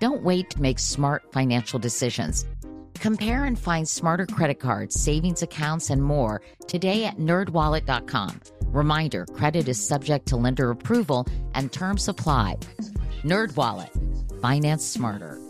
Don't wait to make smart financial decisions. Compare and find smarter credit cards, savings accounts, and more today at nerdwallet.com. Reminder credit is subject to lender approval and terms apply. NerdWallet, finance smarter.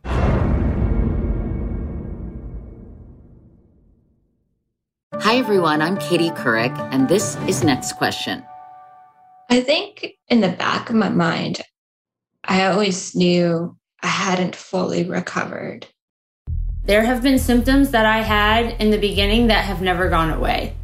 Hi, everyone. I'm Katie Couric, and this is Next Question. I think in the back of my mind, I always knew I hadn't fully recovered. There have been symptoms that I had in the beginning that have never gone away.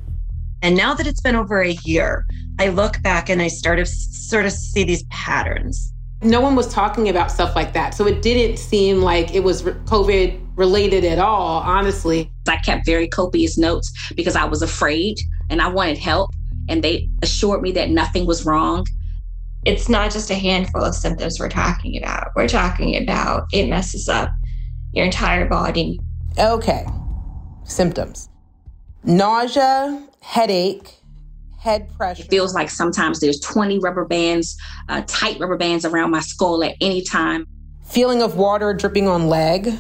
And now that it's been over a year, I look back and I start to sort of see these patterns. No one was talking about stuff like that. So it didn't seem like it was COVID related at all, honestly. I kept very copious notes because I was afraid and I wanted help. And they assured me that nothing was wrong. It's not just a handful of symptoms we're talking about. We're talking about it messes up your entire body. Okay. Symptoms nausea, headache, head pressure. It feels like sometimes there's 20 rubber bands, uh, tight rubber bands around my skull at any time. Feeling of water dripping on leg,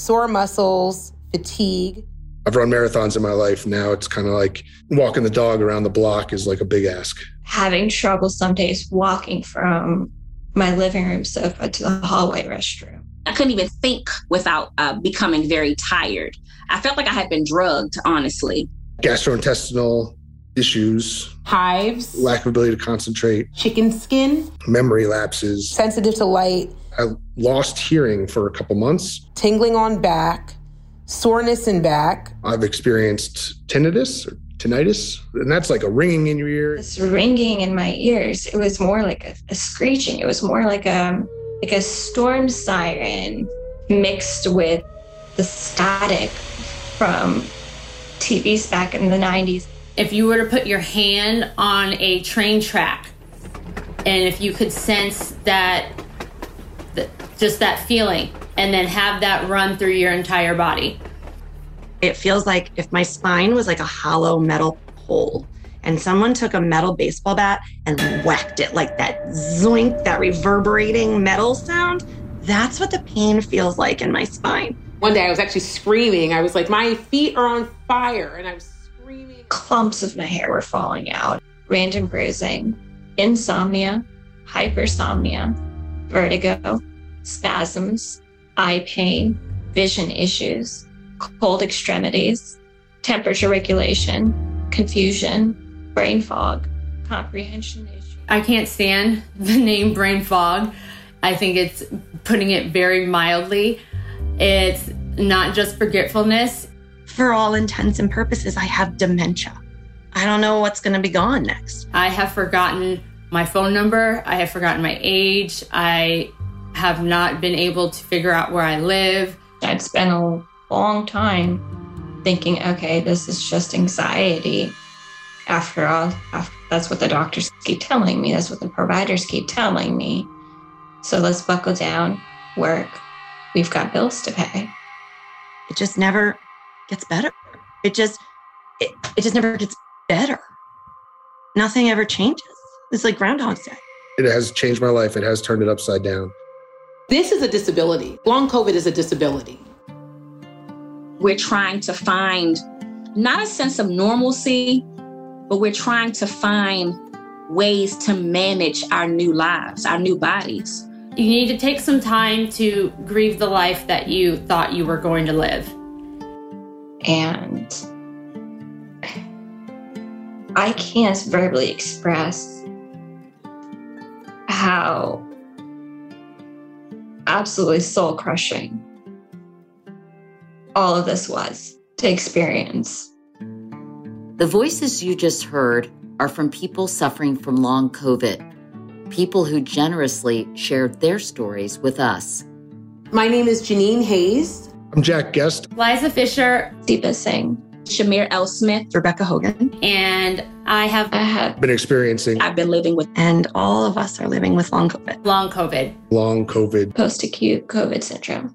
sore muscles, fatigue. I've run marathons in my life. Now it's kind of like walking the dog around the block is like a big ask. Having trouble some days walking from my living room sofa to the hallway restroom. I couldn't even think without uh, becoming very tired. I felt like I had been drugged, honestly. Gastrointestinal issues, hives, lack of ability to concentrate, chicken skin, memory lapses, sensitive to light. I lost hearing for a couple months, tingling on back, soreness in back. I've experienced tinnitus or tinnitus, and that's like a ringing in your ear. This ringing in my ears. It was more like a, a screeching. It was more like a like a storm siren mixed with the static from TVs back in the 90s. If you were to put your hand on a train track and if you could sense that, just that feeling and then have that run through your entire body. It feels like if my spine was like a hollow metal pole and someone took a metal baseball bat and whacked it like that zoink, that reverberating metal sound. That's what the pain feels like in my spine. One day I was actually screaming. I was like, my feet are on fire. And I was screaming. Clumps of my hair were falling out, random bruising, insomnia, hypersomnia, vertigo, spasms, eye pain, vision issues, cold extremities, temperature regulation, confusion, brain fog, comprehension issues. I can't stand the name brain fog. I think it's putting it very mildly. It's not just forgetfulness. For all intents and purposes, I have dementia. I don't know what's going to be gone next. I have forgotten my phone number. I have forgotten my age. I have not been able to figure out where I live. I'd spent a long time thinking, okay, this is just anxiety. After all, after, that's what the doctors keep telling me. That's what the providers keep telling me. So let's buckle down, work. We've got bills to pay. It just never gets better. It just it, it just never gets better. Nothing ever changes. It's like Groundhog's Day. It has changed my life. It has turned it upside down. This is a disability. Long COVID is a disability. We're trying to find not a sense of normalcy, but we're trying to find ways to manage our new lives, our new bodies. You need to take some time to grieve the life that you thought you were going to live. And I can't verbally express how absolutely soul crushing all of this was to experience. The voices you just heard are from people suffering from long COVID, people who generously shared their stories with us. My name is Janine Hayes. I'm Jack Guest. Liza Fisher. Deepa Singh. Shamir L. Smith. Rebecca Hogan. And I have I have Been experiencing I've been living with And all of us are living with long COVID. long COVID. long COVID. post acute COVID syndrome.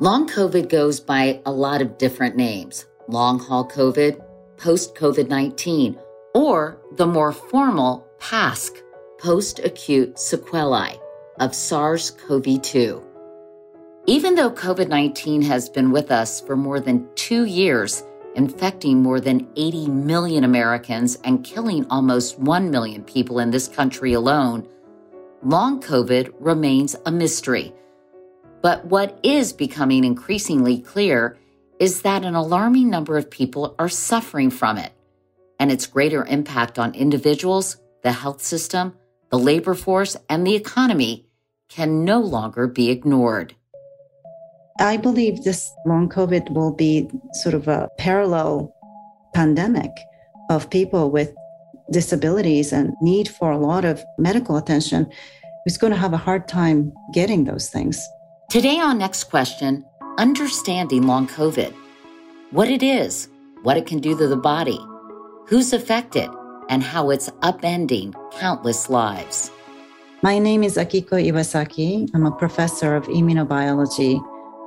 Long COVID goes by a lot of different names long haul COVID, post COVID 19, or the more formal PASC, post acute sequelae of SARS CoV 2. Even though COVID 19 has been with us for more than two years, infecting more than 80 million Americans and killing almost 1 million people in this country alone, long COVID remains a mystery. But what is becoming increasingly clear is that an alarming number of people are suffering from it, and its greater impact on individuals, the health system, the labor force, and the economy can no longer be ignored. I believe this long COVID will be sort of a parallel pandemic of people with disabilities and need for a lot of medical attention who's going to have a hard time getting those things. Today on Next Question, understanding long COVID. What it is, what it can do to the body, who's affected, and how it's upending countless lives. My name is Akiko Iwasaki. I'm a professor of immunobiology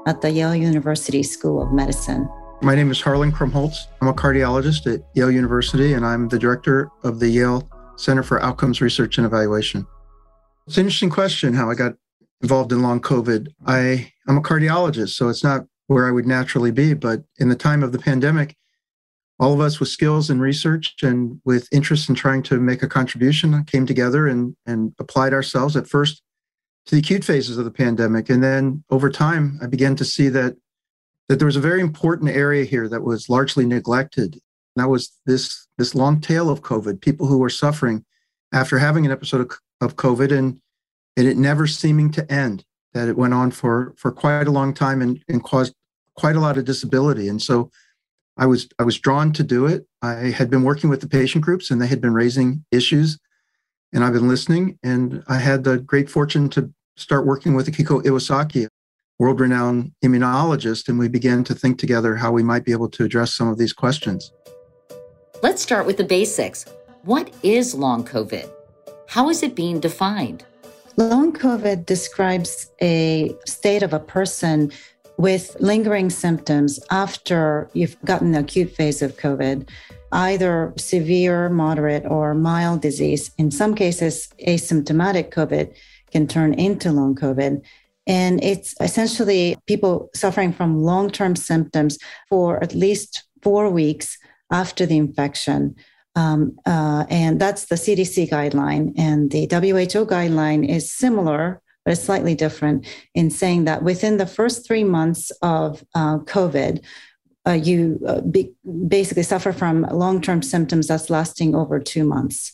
at the Yale University School of Medicine. My name is Harlan Krumholz. I'm a cardiologist at Yale University, and I'm the director of the Yale Center for Outcomes Research and Evaluation. It's an interesting question how I got involved in long COVID. I, I'm a cardiologist, so it's not where I would naturally be. But in the time of the pandemic, all of us with skills in research and with interest in trying to make a contribution came together and, and applied ourselves at first to the acute phases of the pandemic. And then over time, I began to see that, that there was a very important area here that was largely neglected. And that was this, this long tail of COVID, people who were suffering after having an episode of, of COVID and, and it never seeming to end, that it went on for, for quite a long time and, and caused quite a lot of disability. And so I was I was drawn to do it. I had been working with the patient groups and they had been raising issues and I've been listening and I had the great fortune to start working with Akiko Iwasaki, world-renowned immunologist, and we began to think together how we might be able to address some of these questions. Let's start with the basics. What is long COVID? How is it being defined? Long COVID describes a state of a person with lingering symptoms after you've gotten the acute phase of COVID, either severe, moderate, or mild disease. In some cases, asymptomatic COVID can turn into long COVID. And it's essentially people suffering from long term symptoms for at least four weeks after the infection. Um, uh, and that's the CDC guideline. And the WHO guideline is similar, but it's slightly different in saying that within the first three months of uh, COVID, uh, you uh, be, basically suffer from long term symptoms that's lasting over two months.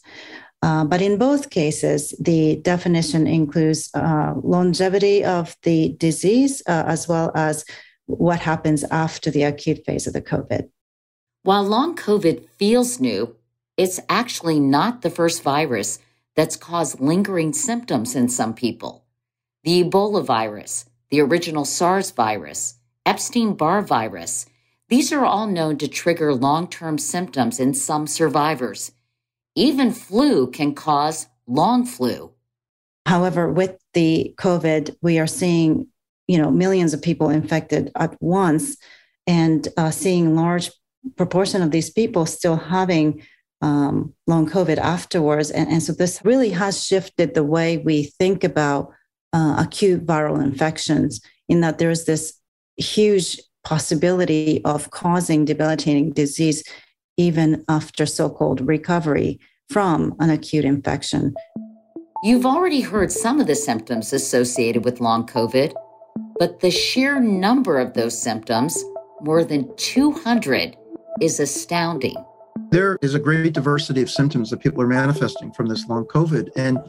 Uh, but in both cases, the definition includes uh, longevity of the disease uh, as well as what happens after the acute phase of the COVID. While long COVID feels new, it's actually not the first virus that's caused lingering symptoms in some people. The Ebola virus, the original SARS virus, Epstein Barr virus, these are all known to trigger long term symptoms in some survivors. Even flu can cause long flu. However, with the COVID, we are seeing, you know, millions of people infected at once and uh, seeing large proportion of these people still having um, long COVID afterwards. And, and so this really has shifted the way we think about uh, acute viral infections in that there's this huge possibility of causing debilitating disease even after so called recovery from an acute infection. You've already heard some of the symptoms associated with long COVID, but the sheer number of those symptoms, more than 200, is astounding. There is a great diversity of symptoms that people are manifesting from this long COVID. And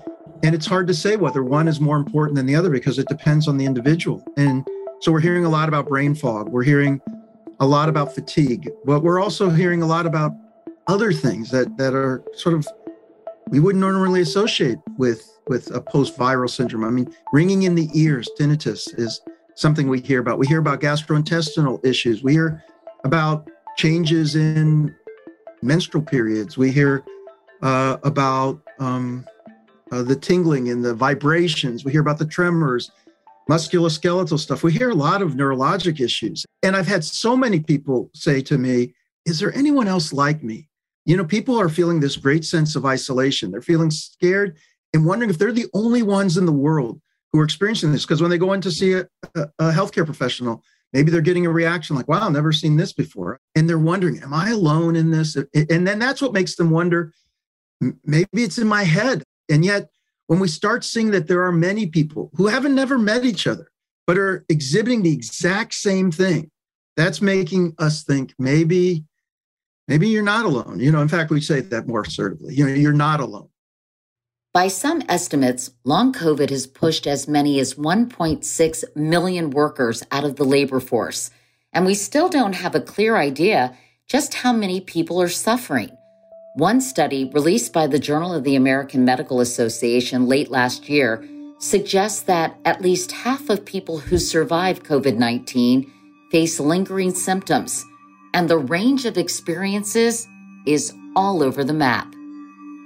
and it's hard to say whether one is more important than the other because it depends on the individual. And so we're hearing a lot about brain fog. We're hearing a lot about fatigue, but we're also hearing a lot about other things that that are sort of we wouldn't normally associate with with a post-viral syndrome. I mean, ringing in the ears, tinnitus is something we hear about. We hear about gastrointestinal issues. We hear about changes in menstrual periods. We hear uh, about um, uh, the tingling and the vibrations. We hear about the tremors, musculoskeletal stuff. We hear a lot of neurologic issues. And I've had so many people say to me, Is there anyone else like me? You know, people are feeling this great sense of isolation. They're feeling scared and wondering if they're the only ones in the world who are experiencing this. Because when they go in to see a, a, a healthcare professional, maybe they're getting a reaction like, wow, I've never seen this before. And they're wondering, am I alone in this? And then that's what makes them wonder, maybe it's in my head. And yet, when we start seeing that there are many people who haven't never met each other, but are exhibiting the exact same thing, that's making us think maybe, maybe you're not alone. You know, in fact, we say that more assertively. You know, you're not alone. By some estimates, long COVID has pushed as many as 1.6 million workers out of the labor force, and we still don't have a clear idea just how many people are suffering. One study released by the Journal of the American Medical Association late last year suggests that at least half of people who survive COVID 19 face lingering symptoms, and the range of experiences is all over the map.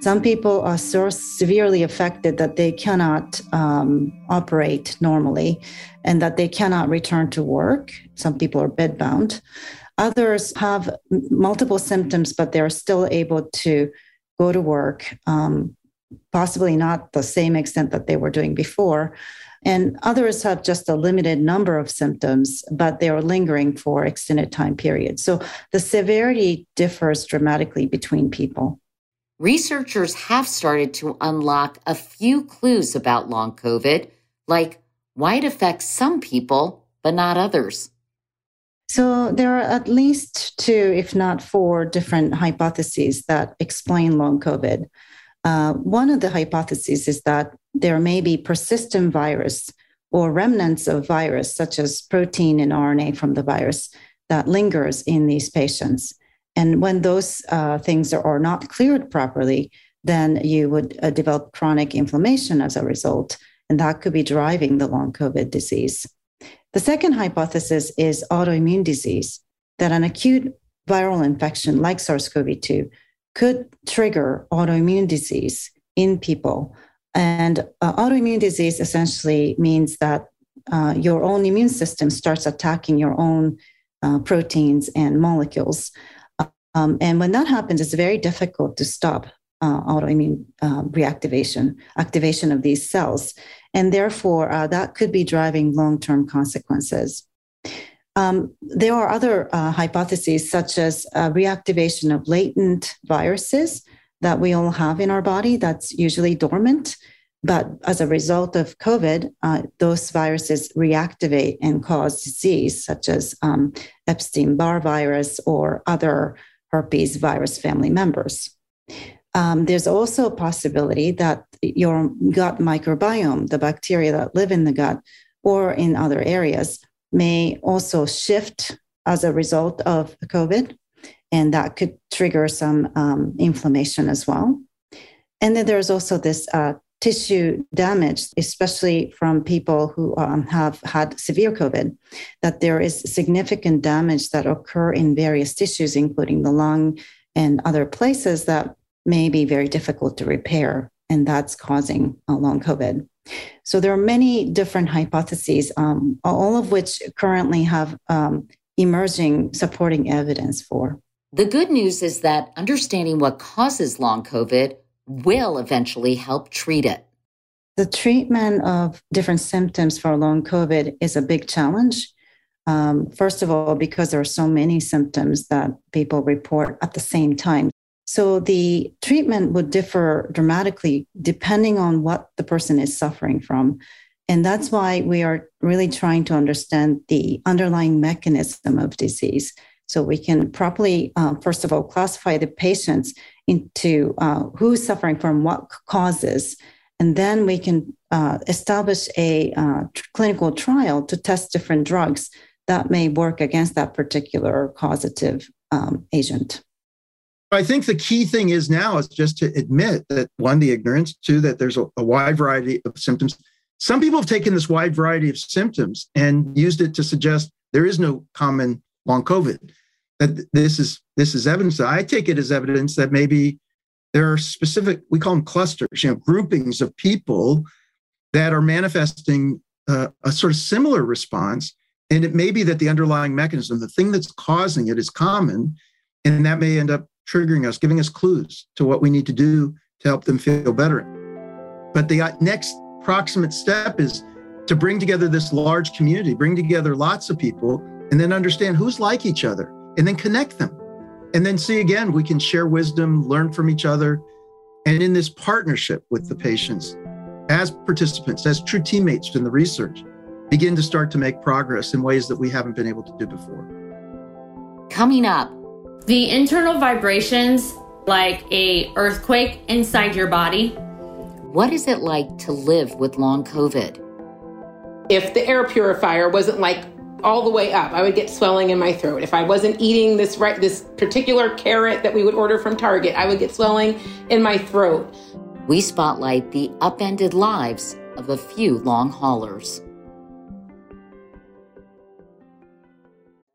Some people are so severely affected that they cannot um, operate normally and that they cannot return to work. Some people are bedbound. Others have multiple symptoms, but they're still able to go to work, um, possibly not the same extent that they were doing before. And others have just a limited number of symptoms, but they are lingering for extended time periods. So the severity differs dramatically between people researchers have started to unlock a few clues about long COVID, like why it affects some people but not others. So, there are at least two, if not four, different hypotheses that explain long COVID. Uh, one of the hypotheses is that there may be persistent virus or remnants of virus, such as protein and RNA from the virus, that lingers in these patients. And when those uh, things are, are, not cleared properly, then you would uh, develop chronic inflammation as a result. And that could be driving the long COVID disease. The second hypothesis is autoimmune disease, that an acute viral infection like SARS CoV 2 could trigger autoimmune disease in people. And uh, autoimmune disease essentially means that uh, your own immune system starts attacking your own uh, proteins and molecules. Um, and when that happens, it's very difficult to stop uh, autoimmune uh, reactivation, activation of these cells. And therefore, uh, that could be driving long term consequences. Um, there are other uh, hypotheses, such as uh, reactivation of latent viruses that we all have in our body that's usually dormant. But as a result of COVID, uh, those viruses reactivate and cause disease, such as um, Epstein Barr virus or other herpes virus family members. Um, there's also a possibility that your gut microbiome, the bacteria that live in the gut or in other areas, may also shift as a result of COVID, and that could trigger some um, inflammation as well. And then there's also this uh, tissue damage, especially from people who um, have had severe COVID, that there is significant damage that occur in various tissues, including the lung and other places that may be very difficult to repair and that's causing uh, long COVID. So there are many different hypotheses, um, all of which currently have um, emerging supporting evidence for. The good news is that understanding what causes long COVID will eventually help treat it. The treatment of different symptoms for long COVID is a big challenge. Um, first of all, because there are so many symptoms that people report at the same time. So the treatment would differ dramatically depending on what the person is suffering from. And that's why we are really trying to understand the underlying mechanism of disease. So we can properly, uh, first of all, classify the patients into uh, who's suffering from what causes. And then we can uh, establish a uh, clinical trial to test different drugs that may work against that particular causative um, agent. I think the key thing is now is just to admit that one, the ignorance, two, that there's a, a, wide variety of symptoms. Some people have taken this wide variety of symptoms and used it to suggest there is no common long COVID. That this is this is evidence. I take it as evidence that maybe there are specific, we call them clusters, you know, groupings of people that are manifesting uh, a sort of similar response. And it may be that the underlying mechanism, the thing that's causing it, is common, and that may end up triggering us, giving us clues to what we need to do to help them feel better. But the uh, next proximate step is to bring together this large community, bring together lots of people, and then understand who's like each other and then connect them. And then see again, we can share wisdom, learn from each other. And in this partnership with the patients, as participants, as true teammates in the research, begin to start to make progress in ways that we haven't been able to do before. Coming up, the internal vibrations, like a earthquake inside your body. What is it like to live with long COVID? If the air purifier wasn't like all the way up, I would get swelling in my throat. If I wasn't eating this right this particular carrot that we would order from Target, I would get swelling in my throat. We spotlight the upended lives of a few long haulers.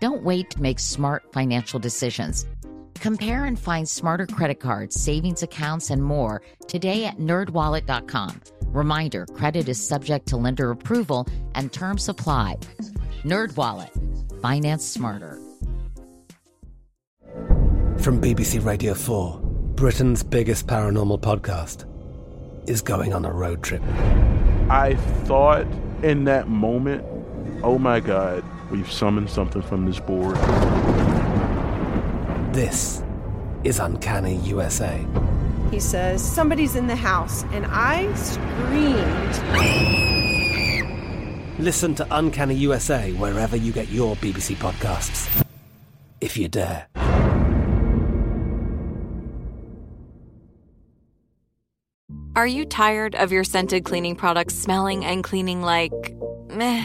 Don't wait to make smart financial decisions. Compare and find smarter credit cards, savings accounts, and more today at nerdwallet.com. Reminder credit is subject to lender approval and terms apply. NerdWallet, finance smarter. From BBC Radio 4, Britain's biggest paranormal podcast is going on a road trip. I thought in that moment, oh my God. We've summoned something from this board. This is Uncanny USA. He says, Somebody's in the house, and I screamed. Listen to Uncanny USA wherever you get your BBC podcasts, if you dare. Are you tired of your scented cleaning products smelling and cleaning like meh?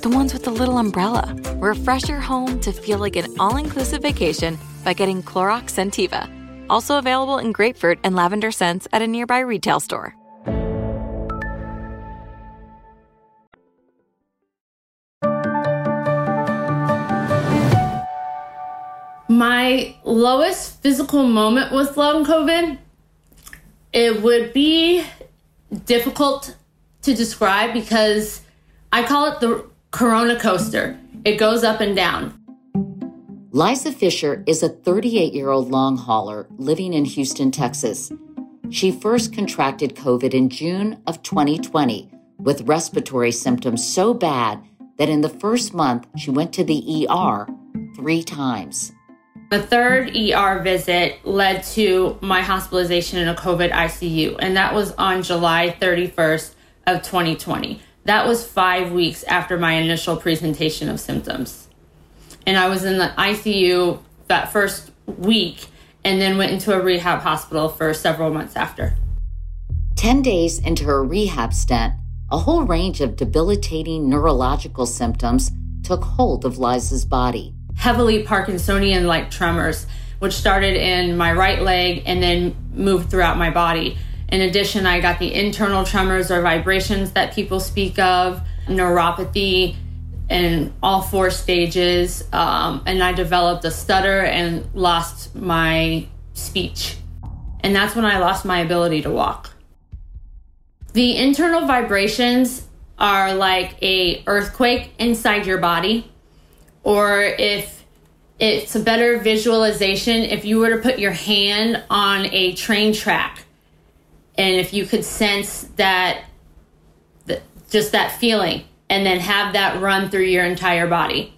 the ones with the little umbrella. Refresh your home to feel like an all inclusive vacation by getting Clorox Scentiva. Also available in grapefruit and lavender scents at a nearby retail store. My lowest physical moment with long COVID, it would be difficult to describe because I call it the Corona coaster. It goes up and down. Liza Fisher is a 38 year old long hauler living in Houston, Texas. She first contracted COVID in June of 2020 with respiratory symptoms so bad that in the first month she went to the ER three times. The third ER visit led to my hospitalization in a COVID ICU, and that was on July 31st of 2020. That was five weeks after my initial presentation of symptoms. And I was in the ICU that first week and then went into a rehab hospital for several months after. 10 days into her rehab stint, a whole range of debilitating neurological symptoms took hold of Liza's body. Heavily Parkinsonian like tremors, which started in my right leg and then moved throughout my body. In addition, I got the internal tremors or vibrations that people speak of, neuropathy in all four stages, um, and I developed a stutter and lost my speech. And that's when I lost my ability to walk. The internal vibrations are like a earthquake inside your body or if it's a better visualization if you were to put your hand on a train track and if you could sense that just that feeling and then have that run through your entire body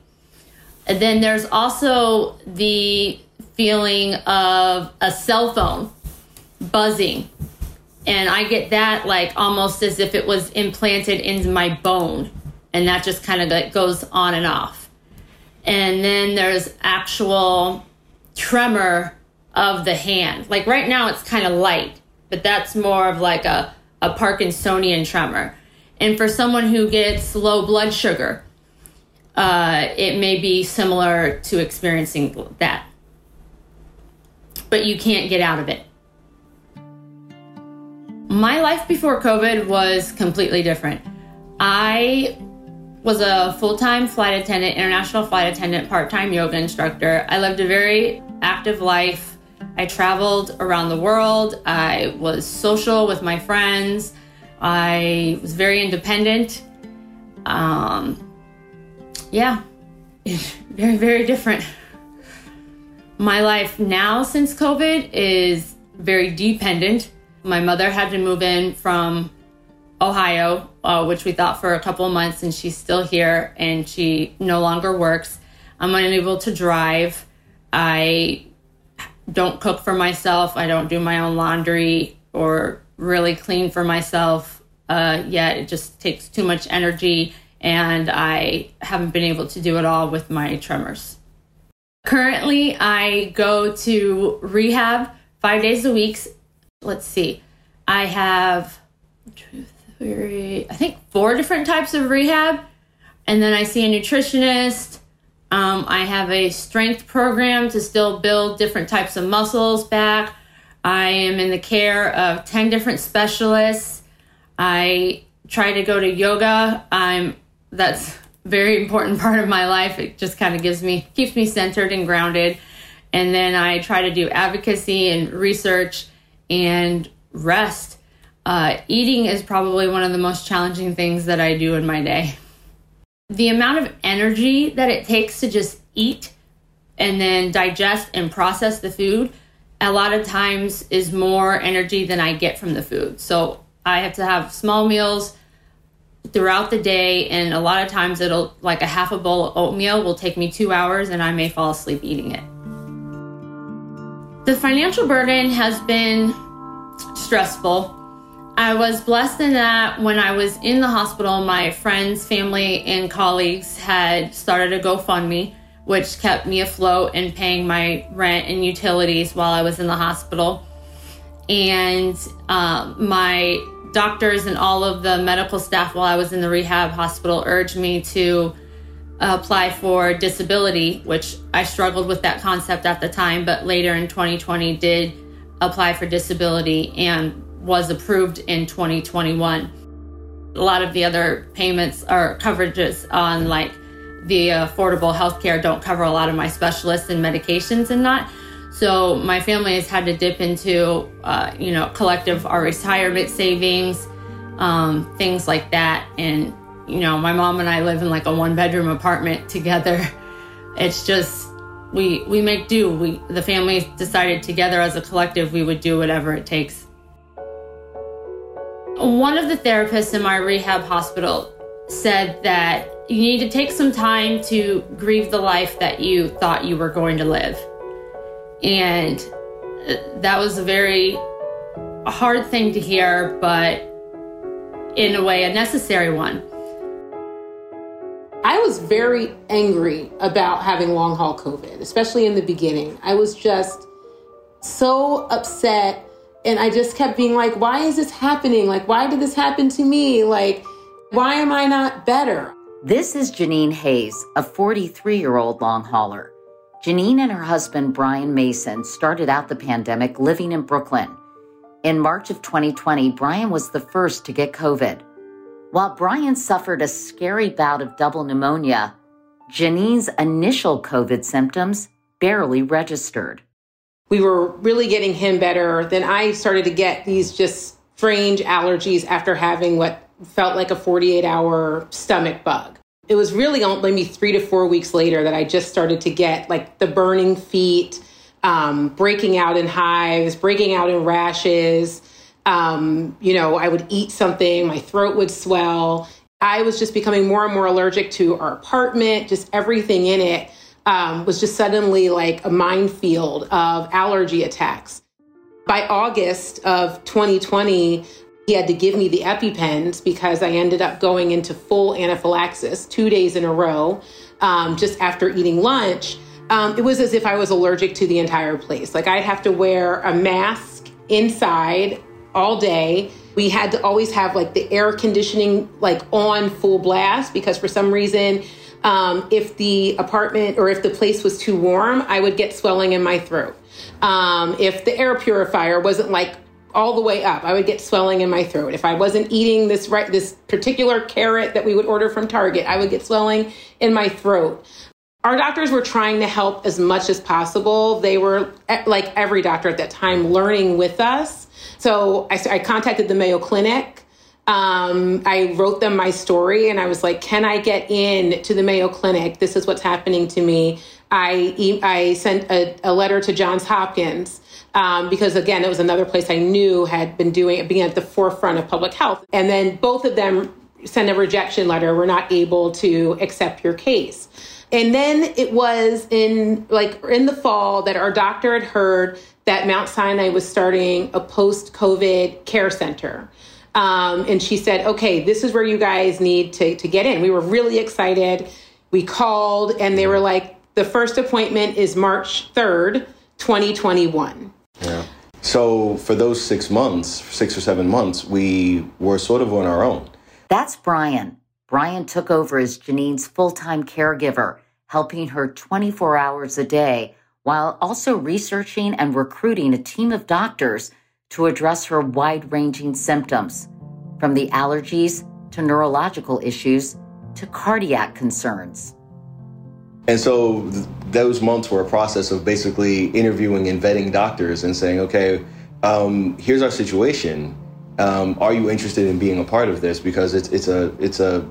and then there's also the feeling of a cell phone buzzing and I get that like almost as if it was implanted into my bone, and that just kind of goes on and off. And then there's actual tremor of the hand. Like right now, it's kind of light, but that's more of like a, a Parkinsonian tremor. And for someone who gets low blood sugar, uh, it may be similar to experiencing that. But you can't get out of it. My life before COVID was completely different. I was a full time flight attendant, international flight attendant, part time yoga instructor. I lived a very active life. I traveled around the world. I was social with my friends. I was very independent. Um, yeah, very, very different. My life now since COVID is very dependent my mother had to move in from Ohio, uh, which we thought for a couple of months, and she's still here and she no longer works. I'm unable to drive. I don't cook for myself. I don't do my own laundry or really clean for myself uh, yet. It just takes too much energy, and I haven't been able to do it all with my tremors. Currently, I go to rehab five days a week let's see, I have two, three, I think four different types of rehab. And then I see a nutritionist. Um, I have a strength program to still build different types of muscles back. I am in the care of 10 different specialists. I try to go to yoga. I'm that's very important part of my life. It just kind of gives me keeps me centered and grounded. And then I try to do advocacy and research and rest. Uh, eating is probably one of the most challenging things that I do in my day. The amount of energy that it takes to just eat and then digest and process the food, a lot of times is more energy than I get from the food. So I have to have small meals throughout the day, and a lot of times it'll, like a half a bowl of oatmeal will take me two hours, and I may fall asleep eating it. The financial burden has been stressful. I was blessed in that when I was in the hospital, my friends, family, and colleagues had started a GoFundMe, which kept me afloat and paying my rent and utilities while I was in the hospital. And um, my doctors and all of the medical staff while I was in the rehab hospital urged me to apply for disability, which I struggled with that concept at the time, but later in 2020 did apply for disability and was approved in 2021. A lot of the other payments or coverages on like the affordable health care don't cover a lot of my specialists and medications and not. So my family has had to dip into, uh, you know, collective our retirement savings, um, things like that. And you know, my mom and I live in like a one bedroom apartment together. It's just we we make do. We the family decided together as a collective we would do whatever it takes. One of the therapists in my rehab hospital said that you need to take some time to grieve the life that you thought you were going to live. And uh, that was a very hard thing to hear, but in a way, a necessary one. I was very angry about having long haul COVID, especially in the beginning. I was just so upset. And I just kept being like, why is this happening? Like, why did this happen to me? Like, why am I not better? This is Janine Hayes, a 43 year old long hauler. Janine and her husband, Brian Mason, started out the pandemic living in Brooklyn. In March of 2020, Brian was the first to get COVID. While Brian suffered a scary bout of double pneumonia, Janine's initial COVID symptoms barely registered. We were really getting him better. Then I started to get these just strange allergies after having what felt like a 48 hour stomach bug. It was really only maybe three to four weeks later that I just started to get like the burning feet, um, breaking out in hives, breaking out in rashes. Um, you know, I would eat something, my throat would swell. I was just becoming more and more allergic to our apartment, just everything in it um, was just suddenly like a minefield of allergy attacks. By August of 2020, he had to give me the EpiPens because I ended up going into full anaphylaxis two days in a row um, just after eating lunch. Um, it was as if I was allergic to the entire place. Like I'd have to wear a mask inside all day. We had to always have like the air conditioning like on full blast because for some reason, um, if the apartment or if the place was too warm, I would get swelling in my throat. Um, if the air purifier wasn't like all the way up, I would get swelling in my throat. If I wasn't eating this right this particular carrot that we would order from Target, I would get swelling in my throat. Our doctors were trying to help as much as possible. They were eh, like every doctor at that time learning with us so I, I contacted the Mayo Clinic. Um, I wrote them my story and I was like, can I get in to the Mayo Clinic? This is what's happening to me. I, I sent a, a letter to Johns Hopkins um, because, again, it was another place I knew had been doing being at the forefront of public health. And then both of them sent a rejection letter. We're not able to accept your case. And then it was in like in the fall that our doctor had heard that Mount Sinai was starting a post COVID care center. Um, and she said, okay, this is where you guys need to, to get in. We were really excited. We called and they were like, the first appointment is March 3rd, 2021. Yeah. So for those six months, six or seven months, we were sort of on our own. That's Brian. Brian took over as Janine's full time caregiver, helping her 24 hours a day while also researching and recruiting a team of doctors to address her wide ranging symptoms, from the allergies to neurological issues to cardiac concerns. And so th- those months were a process of basically interviewing and vetting doctors and saying, okay, um, here's our situation. Um, are you interested in being a part of this? Because it's it's a it's a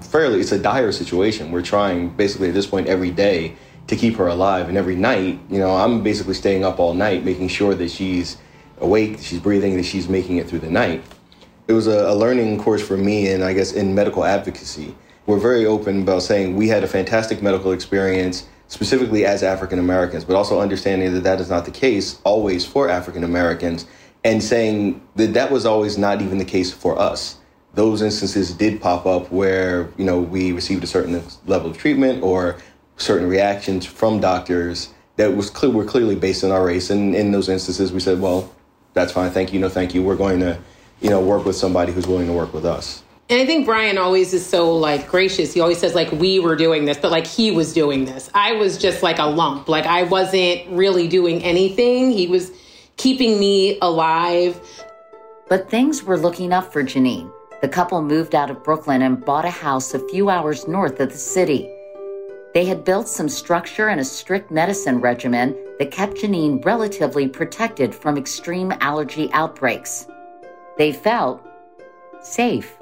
fairly it's a dire situation. We're trying basically at this point every day to keep her alive. And every night, you know, I'm basically staying up all night, making sure that she's awake, she's breathing, that she's making it through the night. It was a, a learning course for me, and I guess in medical advocacy. We're very open about saying we had a fantastic medical experience, specifically as African Americans, but also understanding that that is not the case always for African Americans, and saying that that was always not even the case for us those instances did pop up where you know we received a certain level of treatment or certain reactions from doctors that was clear, were clearly based on our race. And in those instances, we said, well, that's fine. Thank you. No, thank you. We're going to, you know, work with somebody who's willing to work with us. And I think Brian always is so like gracious. He always says like we were doing this, but like he was doing this. I was just like a lump. Like I wasn't really doing anything. He was keeping me alive. But things were looking up for Janine. The couple moved out of Brooklyn and bought a house a few hours north of the city. They had built some structure and a strict medicine regimen that kept Janine relatively protected from extreme allergy outbreaks. They felt safe.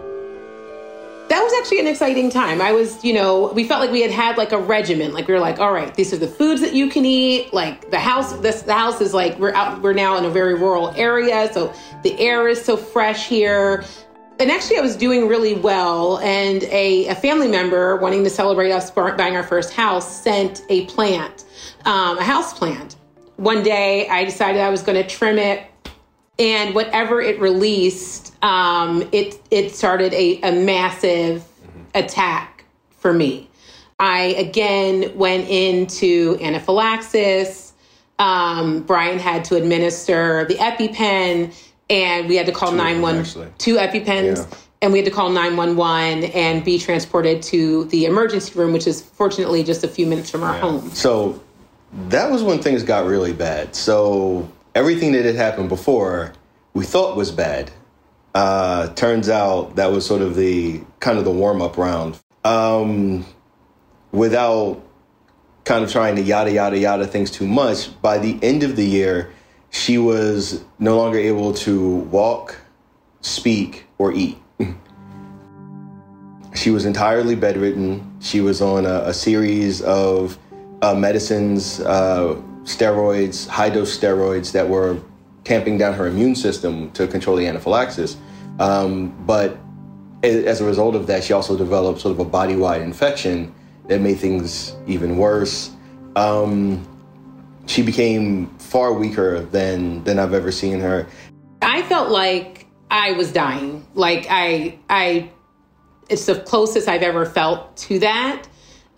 That was actually an exciting time. I was, you know, we felt like we had had like a regimen. Like we were like, all right, these are the foods that you can eat. Like the house, this the house is like we're out. We're now in a very rural area, so the air is so fresh here. And actually, I was doing really well. And a, a family member wanting to celebrate us buying our first house sent a plant, um, a house plant. One day, I decided I was going to trim it, and whatever it released, um, it it started a, a massive attack for me. I again went into anaphylaxis. Um, Brian had to administer the EpiPen, and we had to call Two 911 actually. two EpiPens. Yeah. And we had to call 911 and be transported to the emergency room, which is fortunately just a few minutes from our home. So that was when things got really bad. So everything that had happened before we thought was bad. Uh, turns out that was sort of the kind of the warm up round. Um, without kind of trying to yada yada yada things too much, by the end of the year, she was no longer able to walk, speak, or eat. She was entirely bedridden. She was on a, a series of uh, medicines, uh, steroids, high dose steroids that were tamping down her immune system to control the anaphylaxis. Um, but as a result of that, she also developed sort of a body wide infection that made things even worse. Um, she became far weaker than than I've ever seen her. I felt like I was dying. Like I, I, it's the closest I've ever felt to that.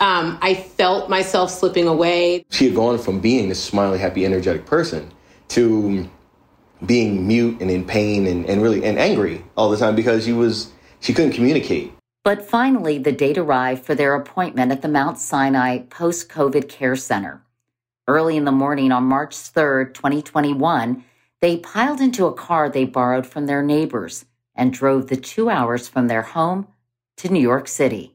Um, I felt myself slipping away. she had gone from being this smiley, happy, energetic person to being mute and in pain and, and really and angry all the time because she was she couldn't communicate. But finally, the date arrived for their appointment at the Mount Sinai Post COVID Care Center. Early in the morning on March 3rd, 2021, they piled into a car they borrowed from their neighbors and drove the two hours from their home to New York City.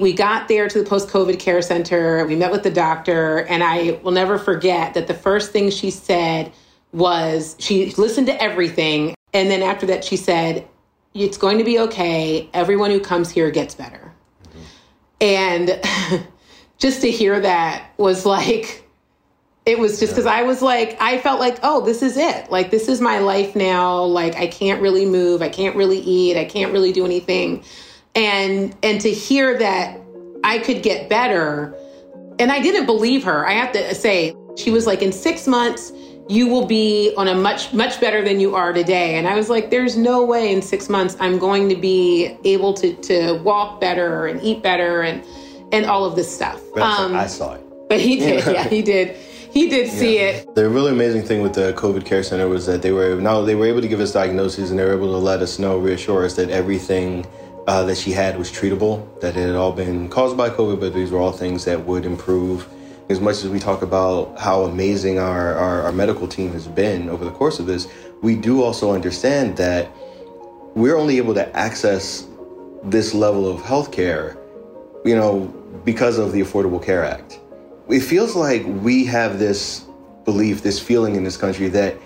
We got there to the post COVID care center. We met with the doctor, and I will never forget that the first thing she said was she listened to everything. And then after that, she said, It's going to be okay. Everyone who comes here gets better. Mm-hmm. And just to hear that was like, it was just because I was like, I felt like, oh, this is it. Like, this is my life now. Like, I can't really move. I can't really eat. I can't really do anything. And and to hear that I could get better, and I didn't believe her. I have to say, she was like, in six months, you will be on a much much better than you are today. And I was like, there's no way in six months I'm going to be able to to walk better and eat better and and all of this stuff. But um, I saw it. But he did. yeah, he did. He did see it. The really amazing thing with the COVID care center was that they were now they were able to give us diagnoses and they were able to let us know, reassure us that everything uh, that she had was treatable, that it had all been caused by COVID, but these were all things that would improve. As much as we talk about how amazing our, our, our medical team has been over the course of this, we do also understand that we're only able to access this level of healthcare, you know, because of the Affordable Care Act. It feels like we have this belief, this feeling in this country that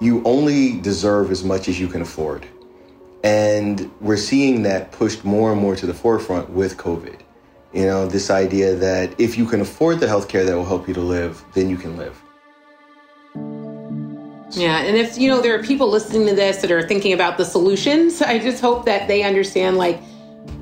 you only deserve as much as you can afford. And we're seeing that pushed more and more to the forefront with COVID. You know, this idea that if you can afford the healthcare that will help you to live, then you can live. Yeah, and if you know there are people listening to this that are thinking about the solutions, I just hope that they understand like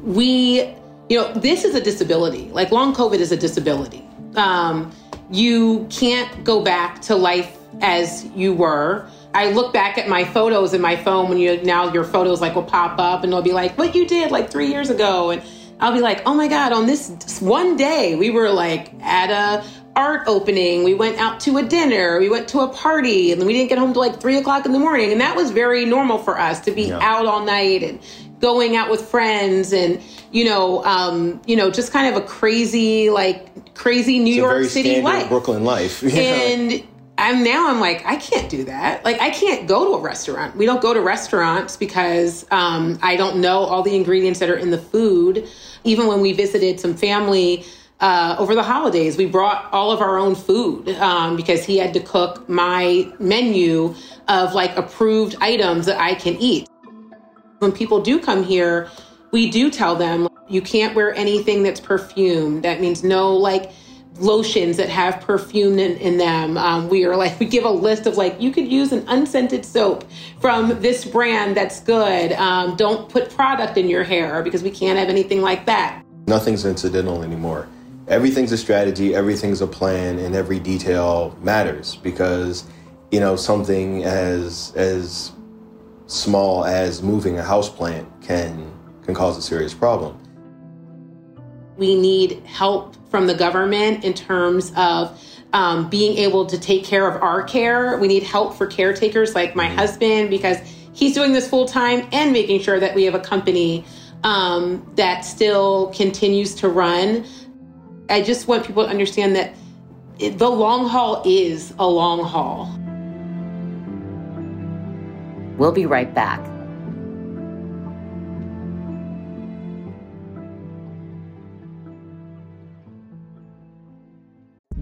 we, you know, this is a disability. Like long COVID is a disability. Um, you can't go back to life as you were. I look back at my photos in my phone when you now your photos like will pop up and they'll be like what you did like three years ago. And I'll be like oh my god on this one day we were like at a art opening. We went out to a dinner. We went to a party and we didn't get home till like three o'clock in the morning. And that was very normal for us to be out all night and going out with friends and you know um, you know just kind of a crazy like crazy New It's York City life Brooklyn life. and I'm now I'm like I can't do that. Like I can't go to a restaurant. We don't go to restaurants because um, I don't know all the ingredients that are in the food. Even when we visited some family uh, over the holidays, we brought all of our own food um, because he had to cook my menu of like approved items that I can eat. When people do come here, we do tell them you can't wear anything that's perfumed. That means no like lotions that have perfume in, in them. Um, we are like, we give a list of like, you could use an unscented soap from this brand that's good. Um, don't put product in your hair because we can't have anything like that. Nothing's incidental anymore. Everything's a strategy, everything's a plan, and every detail matters because, you know, something as as small as moving a house plant can can cause a serious problem. We need help from the government in terms of um, being able to take care of our care. We need help for caretakers like my husband because he's doing this full time and making sure that we have a company um, that still continues to run. I just want people to understand that it, the long haul is a long haul. We'll be right back.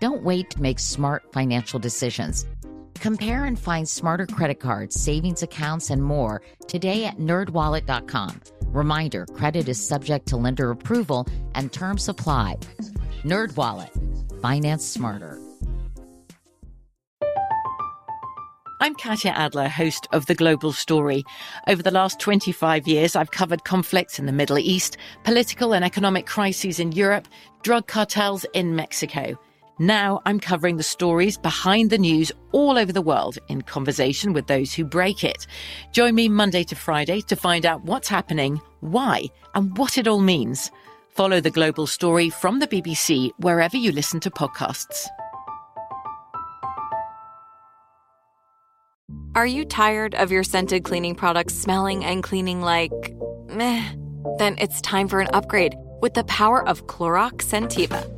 Don't wait to make smart financial decisions. Compare and find smarter credit cards, savings accounts, and more today at nerdwallet.com. Reminder credit is subject to lender approval and terms apply. NerdWallet, finance smarter. I'm Katya Adler, host of The Global Story. Over the last 25 years, I've covered conflicts in the Middle East, political and economic crises in Europe, drug cartels in Mexico. Now I'm covering the stories behind the news all over the world in conversation with those who break it. Join me Monday to Friday to find out what's happening, why, and what it all means. Follow the global story from the BBC wherever you listen to podcasts. Are you tired of your scented cleaning products smelling and cleaning like meh? Then it's time for an upgrade with the power of Clorox Scentiva.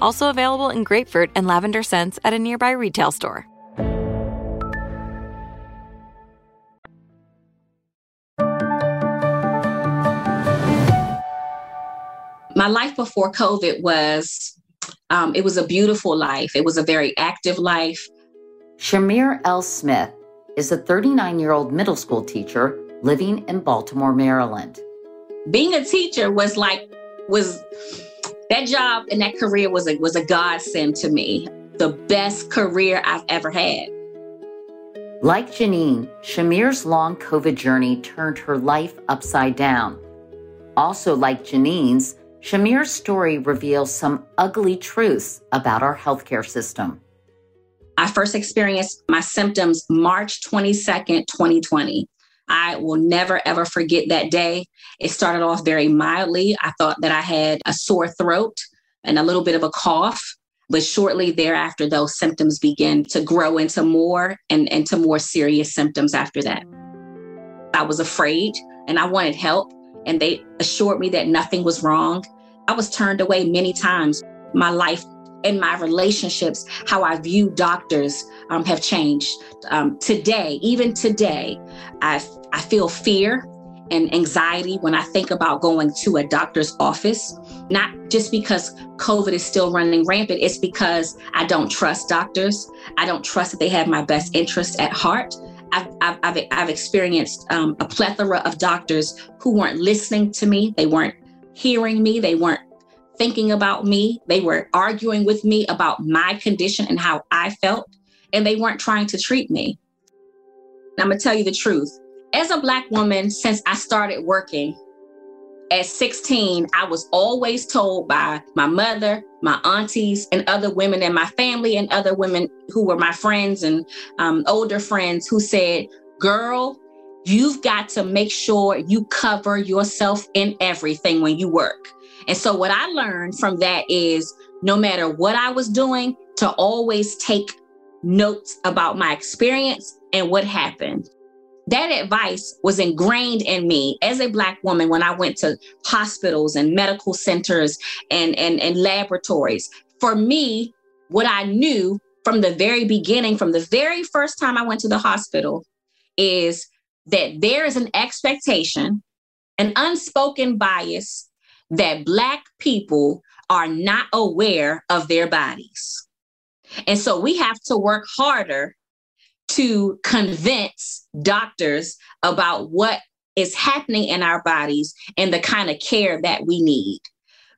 also available in grapefruit and lavender scents at a nearby retail store. My life before COVID was, um, it was a beautiful life. It was a very active life. Chimere L. Smith is a 39 year old middle school teacher living in Baltimore, Maryland. Being a teacher was like, was that job and that career was a was a godsend to me. The best career I've ever had. Like Janine, Chimere's long COVID journey turned her life upside down. Also, like Janine's, Chimere's story reveals some ugly truths about our healthcare system. I first experienced my symptoms March 22nd, 2020. I will never, ever forget that day. It started off very mildly. I thought that I had a sore throat and a little bit of a cough. But shortly thereafter, those symptoms began to grow into more and into more serious symptoms after that. I was afraid and I wanted help, and they assured me that nothing was wrong. I was turned away many times. My life and my relationships, how I view doctors um, have changed. Um, today, even today, I, I feel fear and anxiety when I think about going to a doctor's office, not just because COVID is still running rampant, it's because I don't trust doctors. I don't trust that they have my best interests at heart. I've, I've, I've, I've experienced um, a plethora of doctors who weren't listening to me, they weren't hearing me, they weren't thinking about me, they were arguing with me about my condition and how I felt, and they weren't trying to treat me. And I'm gonna tell you the truth as a Black woman, since I started working, at 16, I was always told by my mother, my aunties, and other women in my family, and other women who were my friends and um, older friends who said, Girl, you've got to make sure you cover yourself in everything when you work. And so, what I learned from that is no matter what I was doing, to always take notes about my experience and what happened. That advice was ingrained in me as a black woman when i went to hospitals and medical centers and, and, and laboratories. For me what i knew from the very beginning from the very first time i went to the hospital is that there is an expectation an unspoken bias that black people are not aware of their bodies and so we have to work harder to convince doctors about what is happening in our bodies and the kind of care that we need.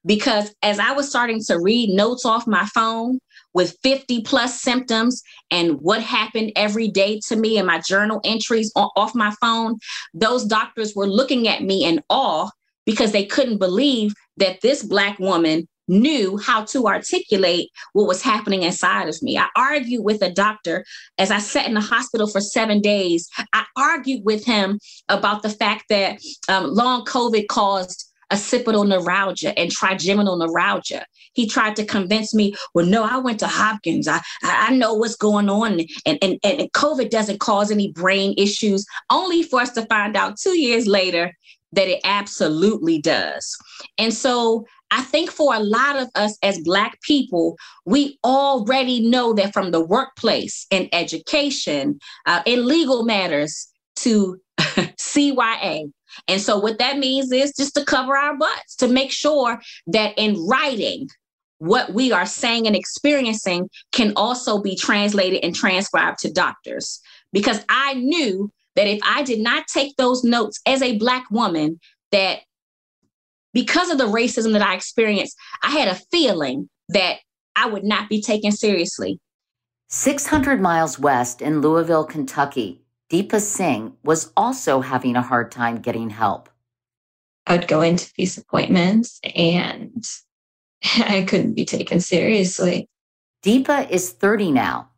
Because as I was starting to read notes off my phone with 50 plus symptoms and what happened every day to me and my journal entries off my phone, those doctors were looking at me in awe because they couldn't believe that this Black woman knew how to articulate what was happening inside of me. I argued with a doctor as I sat in the hospital for seven days. I argued with him about the fact that um, long COVID caused occipital neuralgia and trigeminal neuralgia. He tried to convince me, well, no, I went to Hopkins. I, I know what's going on. And, and, and COVID doesn't cause any brain issues, only for us to find out two years later that it absolutely does. And so I think for a lot of us as Black people, we already know that from the workplace and education, uh, in legal matters to CYA. And so, what that means is just to cover our butts, to make sure that in writing, what we are saying and experiencing can also be translated and transcribed to doctors. Because I knew that if I did not take those notes as a Black woman, that because of the racism that I experienced, I had a feeling that I would not be taken seriously. 600 miles west in Louisville, Kentucky, Deepa Singh was also having a hard time getting help. I would go into these appointments and I couldn't be taken seriously. Deepa is 30 now,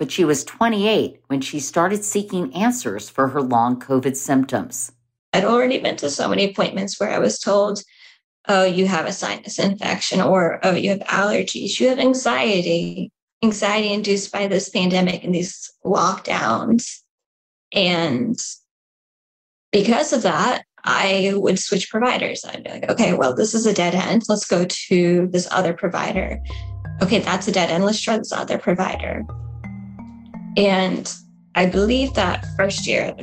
but she was 28 when she started seeking answers for her long COVID symptoms. I'd already been to so many appointments where I was told oh, you have a sinus infection, or oh, you have allergies, you have anxiety, anxiety induced by this pandemic and these lockdowns. And because of that, I would switch providers. I'd be like, okay, well, this is a dead end. Let's go to this other provider. Okay, that's a dead end. Let's try this other provider. And I believe that first year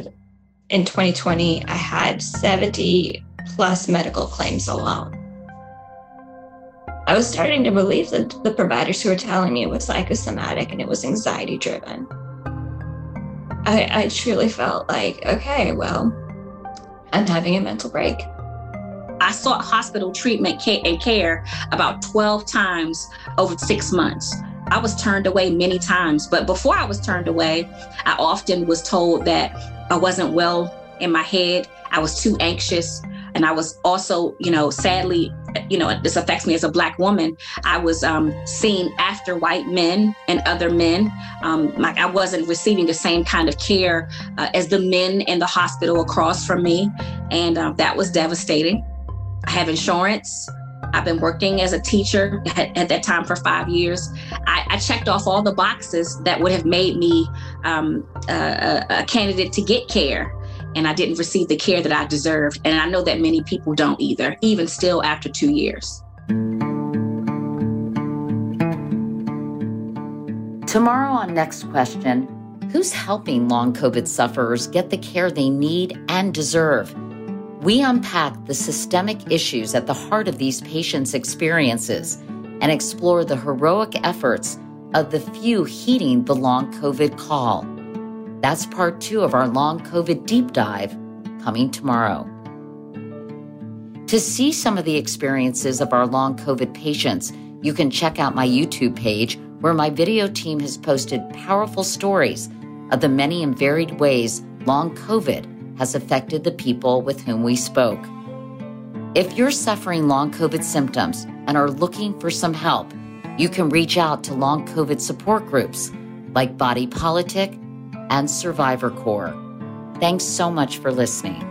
in 2020, I had 70 plus medical claims alone. I was starting to believe that the providers who were telling me it was psychosomatic and it was anxiety driven. I, I truly felt like, okay, well, I'm having a mental break. I sought hospital treatment and care about 12 times over six months. I was turned away many times, but before I was turned away, I often was told that I wasn't well in my head. I was too anxious. And I was also, you know, sadly, you know, this affects me as a Black woman. I was um, seen after white men and other men. Um, like I wasn't receiving the same kind of care uh, as the men in the hospital across from me. And uh, that was devastating. I have insurance. I've been working as a teacher at, at that time for five years. I, I, checked off all the boxes that would have made me um, a, a, candidate to get care and I didn't receive the care that I deserved. And I know that many people don't either, even still after two years. Tomorrow on Next Question, who's helping long COVID sufferers get the care they need and deserve? We unpack the systemic issues at the heart of these patients' experiences and explore the heroic efforts of the few heeding the long COVID call. That's part two of our long COVID deep dive coming tomorrow. To see some of the experiences of our long COVID patients, you can check out my YouTube page where my video team has posted powerful stories of the many and varied ways long COVID has affected the people with whom we spoke. If you're suffering long COVID symptoms and are looking for some help, you can reach out to long COVID support groups like Body Politic and Survivor Corps. Thanks so much for listening.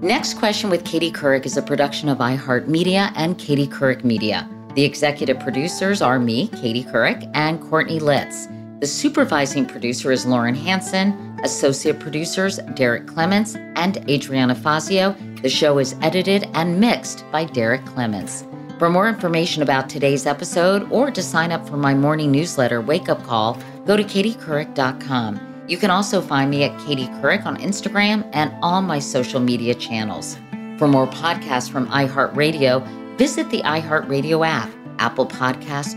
Next Question with Katie Couric is a production of iHeartMedia and Katie Couric Media. The executive producers are me, Katie Couric, and Courtney Litz. The supervising producer is Lauren Hanson, associate producers Derek Clements and Adriana Fazio. The show is edited and mixed by Derek Clements. For more information about today's episode or to sign up for my morning newsletter, Wake Up Call, go to katiecouric.com. You can also find me at Katie Couric on Instagram and all my social media channels. For more podcasts from iHeartRadio, visit the iHeartRadio app, Apple Podcasts,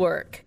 Network.